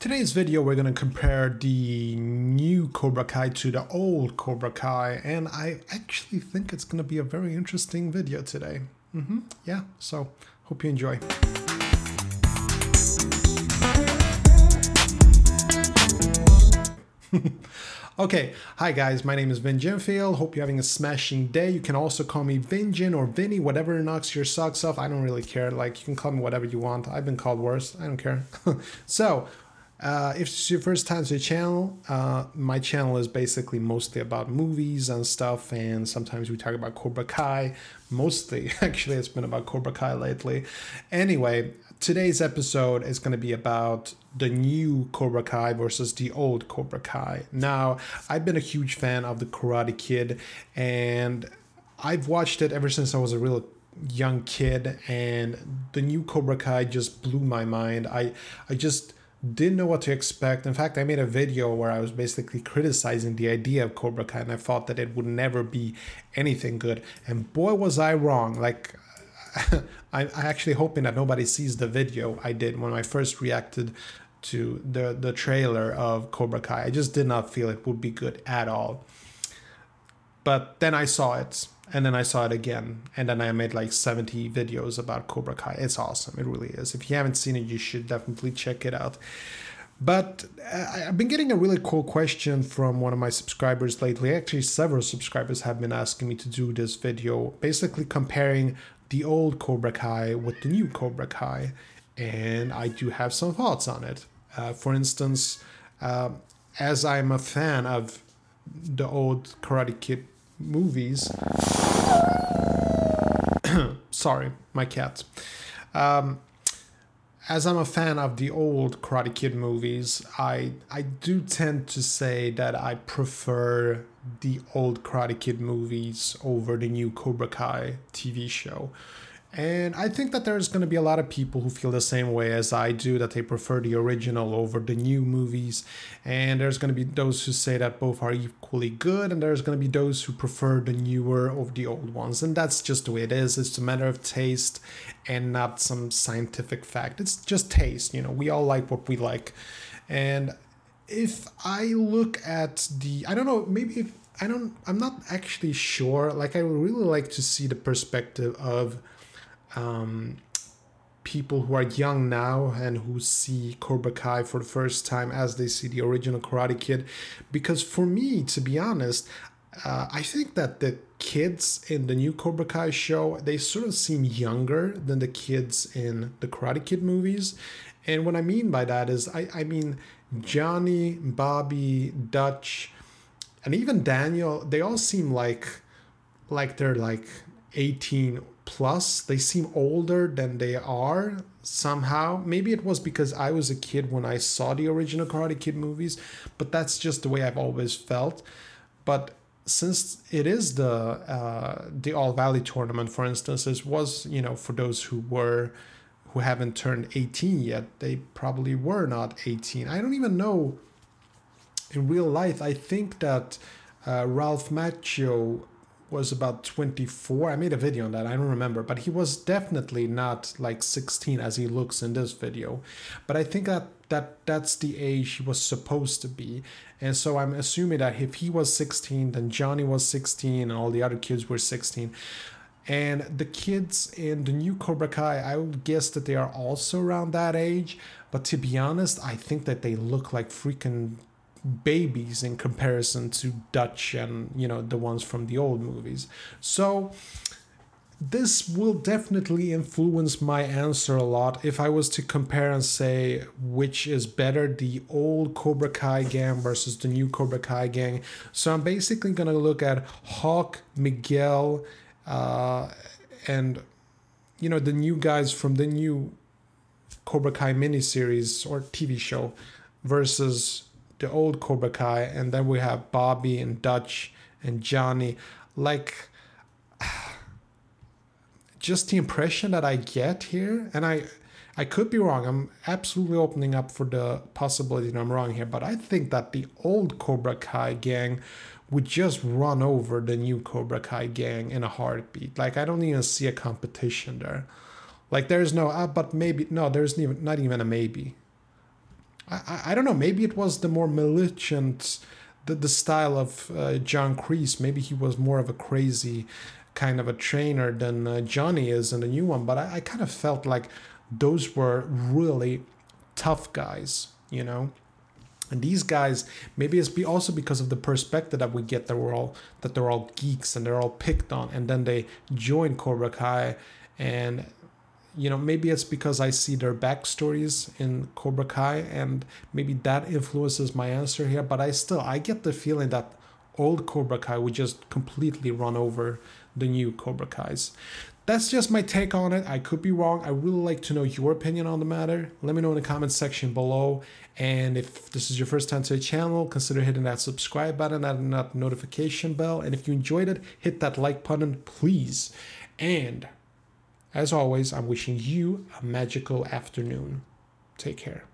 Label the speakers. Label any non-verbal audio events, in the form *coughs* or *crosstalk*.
Speaker 1: Today's video we're going to compare the new Cobra Kai to the old Cobra Kai and I actually think it's going to be a very interesting video today. Mm-hmm. Yeah, so hope you enjoy. *laughs* okay, hi guys, my name is Vin Jinfield. Hope you're having a smashing day. You can also call me Vinjin or Vinny, whatever knocks your socks off. I don't really care. Like, you can call me whatever you want. I've been called worse. I don't care. *laughs* so, uh, if it's your first time to the channel, uh, my channel is basically mostly about movies and stuff, and sometimes we talk about Cobra Kai. Mostly, *laughs* actually, it's been about Cobra Kai lately. Anyway, today's episode is going to be about the new Cobra Kai versus the old Cobra Kai. Now, I've been a huge fan of the Karate Kid, and I've watched it ever since I was a real young kid, and the new Cobra Kai just blew my mind. I, I just didn't know what to expect. In fact, I made a video where I was basically criticizing the idea of Cobra Kai and I thought that it would never be anything good. And boy, was I wrong. Like, *laughs* I'm actually hoping that nobody sees the video I did when I first reacted to the, the trailer of Cobra Kai. I just did not feel it would be good at all. But then I saw it and then I saw it again, and then I made like 70 videos about Cobra Kai. It's awesome, it really is. If you haven't seen it, you should definitely check it out. But uh, I've been getting a really cool question from one of my subscribers lately. Actually, several subscribers have been asking me to do this video, basically comparing the old Cobra Kai with the new Cobra Kai. And I do have some thoughts on it. Uh, for instance, uh, as I'm a fan of the old Karate Kid movies. *coughs* Sorry, my cat. Um, as I'm a fan of the old Karate Kid movies, I I do tend to say that I prefer the old Karate Kid movies over the new Cobra Kai TV show. And I think that there's going to be a lot of people who feel the same way as I do, that they prefer the original over the new movies. And there's going to be those who say that both are equally good, and there's going to be those who prefer the newer over the old ones. And that's just the way it is. It's a matter of taste and not some scientific fact. It's just taste. You know, we all like what we like. And if I look at the, I don't know, maybe if, I don't, I'm not actually sure. Like, I would really like to see the perspective of um, people who are young now and who see Cobra Kai for the first time as they see the original Karate Kid. Because for me, to be honest, uh, I think that the kids in the new Cobra Kai show they sort of seem younger than the kids in the Karate Kid movies. And what I mean by that is, I, I mean Johnny, Bobby, Dutch, and even Daniel. They all seem like like they're like 18 plus. They seem older than they are somehow. Maybe it was because i was a kid when i saw the original karate kid movies but that's just the way i've always felt. But since it is the uh, the all valley tournament for instance it was you know for those who were who haven't turned 18 yet they probably were not 18 i don't even know in real life. I think that uh, ralph macchio was about 24. I made a video on that, I don't remember, but he was definitely not like 16 as he looks in this video. But I think that that that's the age he was supposed to be. And so I'm assuming that if he was 16, then Johnny was 16 and all the other kids were 16. And the kids in the new Cobra Kai, I would guess that they are also around that age. But to be honest, I think that they look like freaking babies in comparison to Dutch and you know the ones from the old movies. So this will definitely influence my answer a lot if I was to compare and say which is better, the old Cobra Kai gang versus the new Cobra Kai gang. So I'm basically gonna look at Hawk, Miguel, uh, and you know the new guys from the new Cobra Kai miniseries or TV show versus the old Cobra Kai, and then we have Bobby and Dutch and Johnny. Like, *sighs* just the impression that I get here, and I, I could be wrong. I'm absolutely opening up for the possibility that I'm wrong here, but I think that the old Cobra Kai gang would just run over the new Cobra Kai gang in a heartbeat. Like, I don't even see a competition there. Like, there's no, uh, but maybe, no, there's even, not even a maybe. I, I don't know. Maybe it was the more militant, the, the style of uh, John Kreese. Maybe he was more of a crazy kind of a trainer than uh, Johnny is in the new one. But I, I kind of felt like those were really tough guys, you know. And these guys, maybe it's be also because of the perspective that we get that we're all that they're all geeks and they're all picked on, and then they join Cobra Kai, and you know maybe it's because I see their backstories in Cobra Kai, and maybe that influences my answer here. But I still I get the feeling that old Cobra Kai would just completely run over the new Cobra Kais. That's just my take on it. I could be wrong. I really like to know your opinion on the matter. Let me know in the comments section below. And if this is your first time to the channel, consider hitting that subscribe button and that notification bell. And if you enjoyed it, hit that like button, please. And as always, I'm wishing you a magical afternoon. Take care.